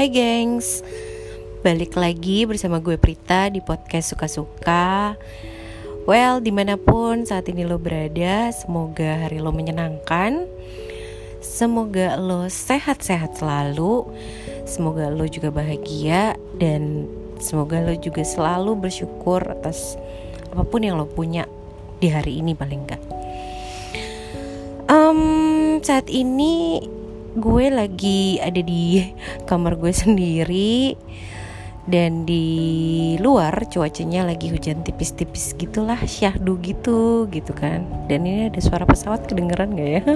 Hai gengs. Balik lagi bersama gue Prita di podcast Suka-Suka. Well, di mana pun saat ini lo berada Semoga hari lo menyenangkan. Semoga lo sehat-sehat selalu. Semoga lo juga bahagia Dan semoga lo juga selalu bersyukur atas apa pun yang lo punya di hari ini paling enggak um, Saat ini gue lagi ada di kamar gue sendiri dan di luar cuacanya lagi hujan tipis-tipis gitulah syahdu gitu gitu kan. Dan ini ada suara pesawat kedengeran gak ya?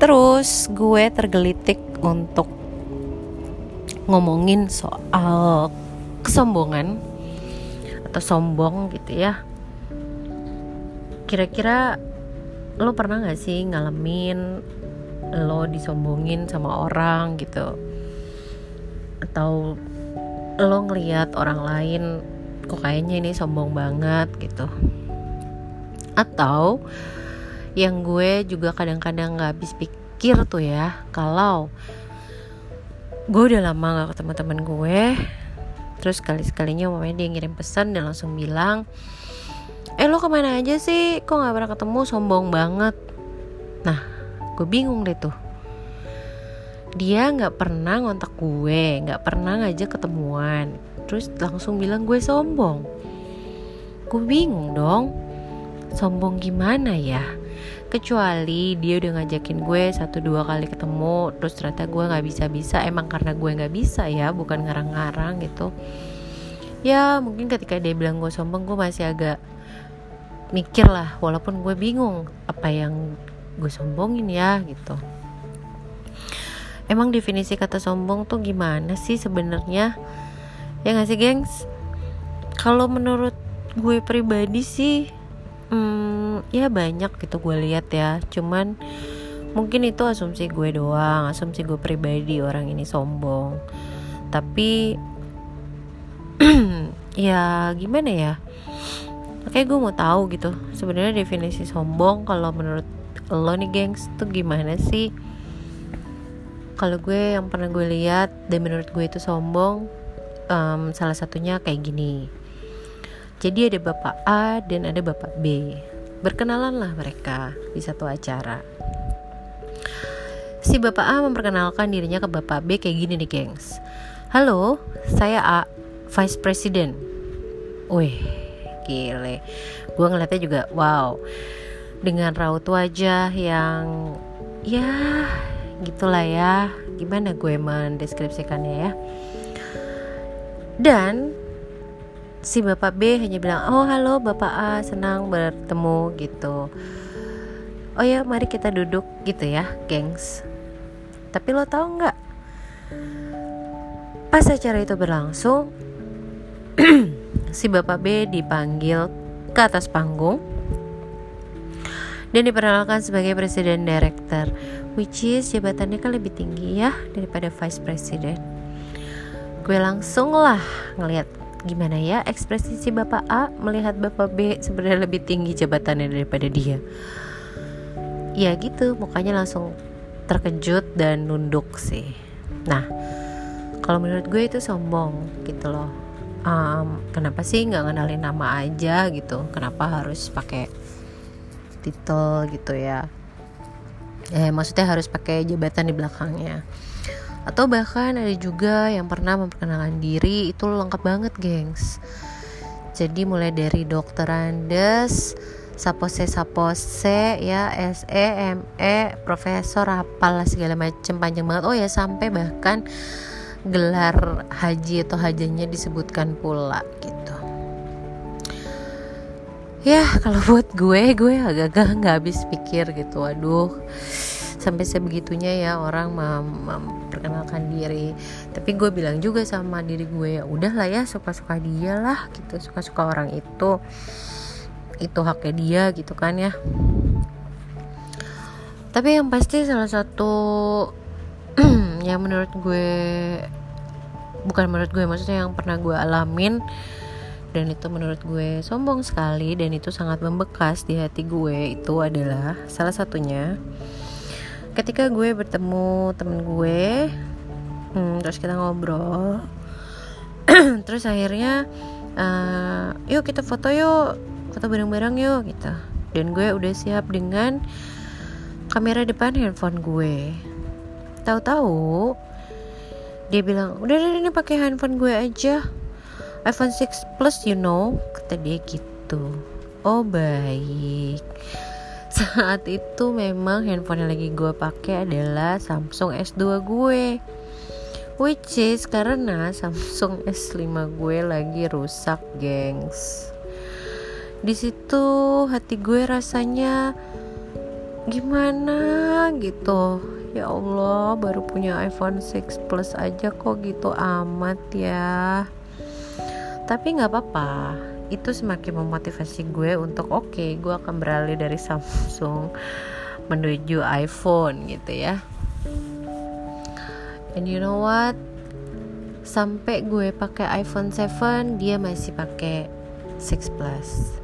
Terus gue tergelitik untuk ngomongin soal kesombongan atau sombong gitu ya. Kira-kira lo pernah gak sih ngalamin lo disombongin sama orang gitu. Atau lo ngeliat orang lain kok kayaknya ini sombong banget gitu. Atau yang gue juga kadang-kadang gak habis pikir tuh ya kalau gue udah lama gak ketemu temen gue terus sekali-sekalinya mamanya dia ngirim pesan dan langsung bilang eh lo ke mana aja sih? Kok gak pernah ketemu? Sombong banget. Nah gue bingung deh tuh. Dia nggak pernah ngontak gue nggak pernah ngajak ketemuan. Terus langsung bilang gue sombong. Gue bingung dong. Sombong gimana ya? Kecuali dia udah ngajakin gue satu dua kali ketemu terus ternyata gue nggak bisa bisa emang karena gue nggak bisa ya bukan ngarang-ngarang gitu. Ya mungkin ketika dia bilang gue sombong gue masih agak mikir lah. Walaupun gue bingung apa yang gue sombongin ya gitu. Emang definisi kata sombong tuh gimana sih sebenarnya? Ya gak sih gengs? Kalau menurut gue pribadi sih hmm, ya banyak gitu gue lihat ya. Cuman mungkin itu asumsi gue doang asumsi gue pribadi orang ini sombong. Tapi ya gimana ya Oke gue mau tahu gitu sebenarnya definisi sombong kalau menurut lo nih gengs tuh gimana sih? Kalau gue yang pernah gue lihat dan menurut gue itu sombong um, salah satunya kayak gini. Jadi ada bapak A dan ada bapak B. Berkenalan lah mereka di satu acara. Si bapak A memperkenalkan dirinya ke bapak B kayak gini nih gengs. Halo saya A vice president. Wih, gile. Gue ngeliatnya juga wow dengan raut wajah yang ya gitulah ya. Gimana gue mendeskripsikannya ya? Dan si bapak B hanya bilang oh halo bapak A senang bertemu gitu. Oh ya mari kita duduk gitu ya gengs. Tapi lo tau nggak? Pas acara itu berlangsung si bapak B dipanggil ke atas panggung dan diperkenalkan sebagai presiden director which is jabatannya kan lebih tinggi ya daripada vice president. Gue langsung lah ngelihat gimana ya ekspresi si bapak A melihat bapak B sebenarnya lebih tinggi jabatannya daripada dia. Ya gitu mukanya langsung terkejut dan nunduk sih. Nah kalau menurut gue itu sombong gitu loh um, kenapa sih nggak ngenalin nama aja gitu? Kenapa harus pakai titel gitu ya? Eh maksudnya harus pakai jabatan di belakangnya. Atau bahkan ada juga yang pernah memperkenalkan diri itu lengkap banget gengs. Jadi mulai dari dokter Andes sapose sapose ya SE ME profesor apalah segala macem panjang banget. Oh ya sampai bahkan gelar haji atau hajanya disebutkan pula gitu. Ya kalau buat gue gue agak-agak nggak habis pikir gitu. Aduh sampai sebegitunya ya orang memperkenalkan diri. Tapi gue bilang juga sama diri gue ya udahlah ya suka-suka dia lah gitu. Suka-suka orang itu. Itu haknya dia gitu kan ya. Tapi yang pasti salah satu yang menurut gue bukan menurut gue maksudnya yang pernah gue alamin. Dan itu menurut gue sombong sekali dan itu sangat membekas di hati gue. Itu adalah salah satunya ketika gue bertemu temen gue hmm, terus kita ngobrol. Terus akhirnya uh, yuk kita foto yuk foto bareng-bareng yuk gitu. Dan gue udah siap dengan kamera depan handphone gue tahu-tahu dia bilang udah udah ini pakai handphone gue aja. iPhone 6 Plus you know. Kata dia gitu. Oh baik. Saat itu memang handphone yang lagi gue pakai adalah Samsung S2 gue. Which is karena Samsung S5 gue lagi rusak gengs. Di situ hati gue rasanya gimana gitu ya Allah baru punya iPhone 6 Plus aja kok gitu amat ya. Tapi nggak apa-apa. Itu semakin memotivasi gue untuk oke okay, gue akan beralih dari Samsung menuju iPhone gitu ya. And you know what? Sampai gue pakai iPhone 7 dia masih pakai 6 Plus.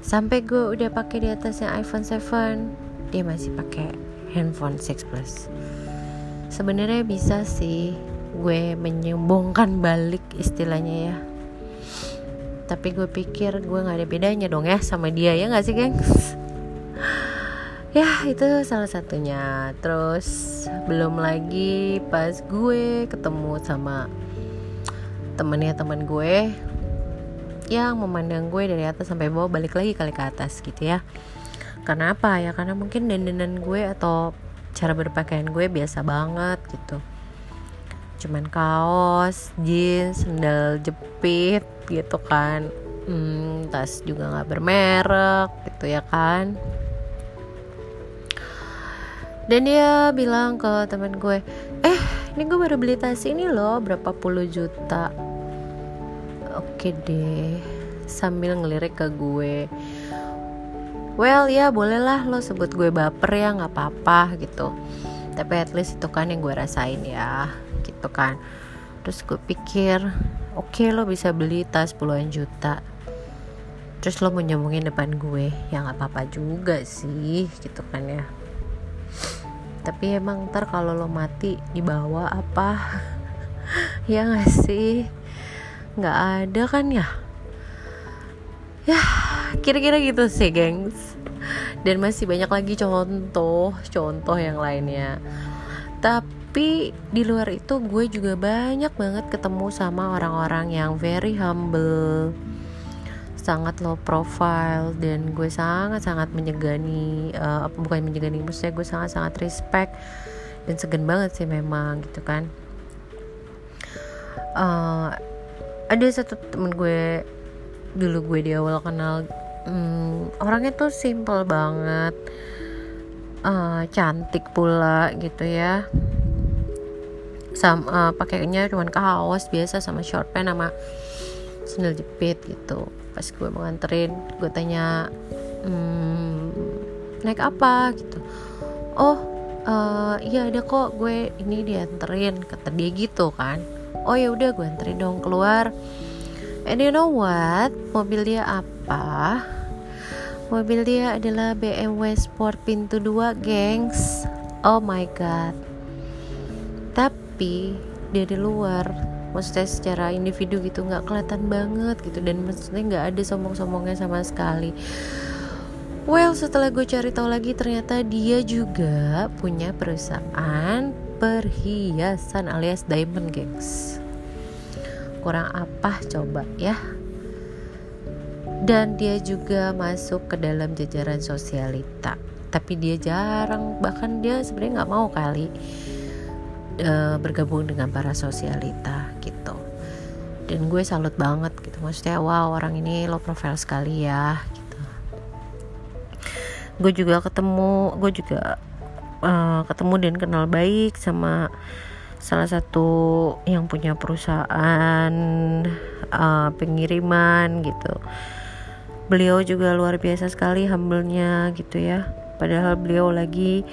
Sampai gue udah pakai di atasnya iPhone 7 dia masih pakai handphone 6 Plus. Sebenarnya bisa sih gue menyumbungkan balik istilahnya ya. Tapi gue pikir gue nggak ada bedanya dong ya sama dia ya nggak sih gengs? Ya itu salah satunya. Terus belum lagi pas gue ketemu sama temennya teman gue yang memandang gue dari atas sampai bawah balik lagi kali ke atas gitu ya karena apa ya? Karena mungkin dandanan gue atau cara berpakaian gue biasa banget gitu. Cuman kaos jeans sendal jepit gitu kan. Hmm, tas juga nggak bermerek gitu ya kan. Dan dia bilang ke teman gue eh ini gue baru beli tas ini loh berapa puluh juta. Oke deh sambil ngelirik ke gue well ya bolehlah lo sebut gue baper ya nggak apa-apa gitu. Tapi at least itu kan yang gue rasain ya gitu kan. Terus gue pikir oke okay, lo bisa beli tas puluhan juta. Terus lo mau nyambungin depan gue ya nggak apa-apa juga sih gitu kan ya. Tapi emang ntar kalau lo mati dibawa apa? Ya gak sih? Nggak ada kan ya? Ya kira-kira gitu sih gengs. Dan masih banyak lagi contoh contoh yang lainnya. Tapi di luar itu gue juga banyak banget ketemu sama orang-orang yang very humble sangat low profile dan gue sangat sangat menyegani uh, bukan menyegani maksudnya gue sangat sangat respect dan segan banget sih memang gitu kan. Uh, ada satu temen gue dulu gue di awal kenal um, orangnya tuh simple banget uh, cantik pula gitu ya. Sama uh, pakainya cuman kaos biasa sama short pants sama sandal jepit gitu. Pas gue mau nganterin gue tanya hmm, naik apa? gitu. Oh uh, iya ada kok gue ini dianterin kata dia gitu kan. Oh ya udah gue anterin dong keluar and you know what? Mobil dia apa? Mobil dia adalah BMW Sport pintu 2 gengs. Oh my god. Tapi dari luar. Maksudnya secara individu gitu nggak kelihatan banget gitu. Dan maksudnya nggak ada sombong-sombongnya sama sekali. Well setelah gue cari tahu lagi ternyata dia juga punya perusahaan perhiasan alias diamond gengs kurang apa coba ya. Dan dia juga masuk ke dalam jajaran sosialita. Tapi dia jarang bahkan dia sebenarnya nggak mau kali uh, bergabung dengan para sosialita gitu. Dan gue salut banget gitu. Maksudnya wow orang ini lo profile sekali ya gitu. Gue juga ketemu gue juga uh, ketemu dan kenal baik sama salah satu yang punya perusahaan uh, pengiriman gitu. Beliau juga luar biasa sekali humble-nya gitu ya. Padahal beliau lagi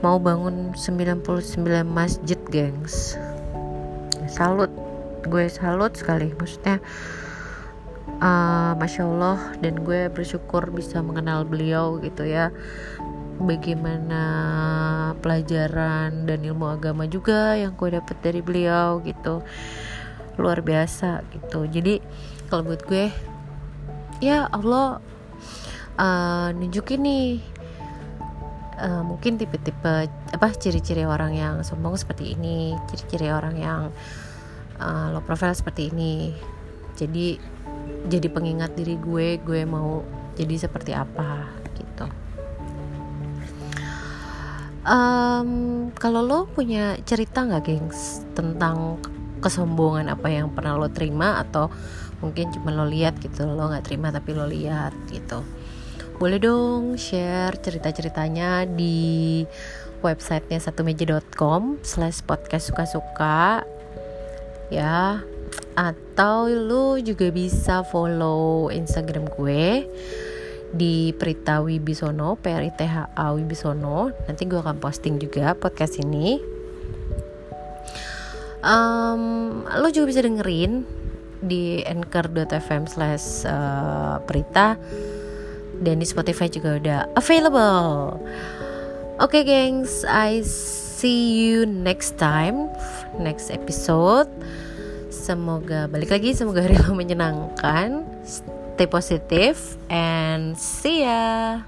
mau bangun 99 masjid gengs. Salut gue salut sekali. Maksudnya uh, masya Allah dan gue bersyukur bisa mengenal beliau gitu ya bagaimana pelajaran dan ilmu agama juga yang gue dapet dari beliau gitu. Luar biasa gitu. Jadi kalau buat gue ya Allah uh, nunjukin nih uh, mungkin tipe-tipe apa ciri-ciri orang yang sombong seperti ini ciri-ciri orang yang uh, low profile seperti ini. Jadi jadi pengingat diri gue gue mau jadi seperti apa gitu um, kalau lo punya cerita nggak gengs tentang kesombongan apa yang pernah lo terima? Atau mungkin cuma lo lihat gitu lo nggak terima tapi lo lihat gitu? Boleh dong share cerita-ceritanya di websitenya satumeja.com slash podcast suka-suka ya. Atau lu juga bisa follow instagram gue di Prita Wibisono, P R I T H A Wibisono. Nanti gue akan posting juga podcast ini. Um, lo juga bisa dengerin di anchor.fm slash uh, Prita dan di Spotify juga udah available. Oke okay, gengs, I see you next time, next episode. Semoga balik lagi, semoga hari lo menyenangkan. Stay positive and see ya.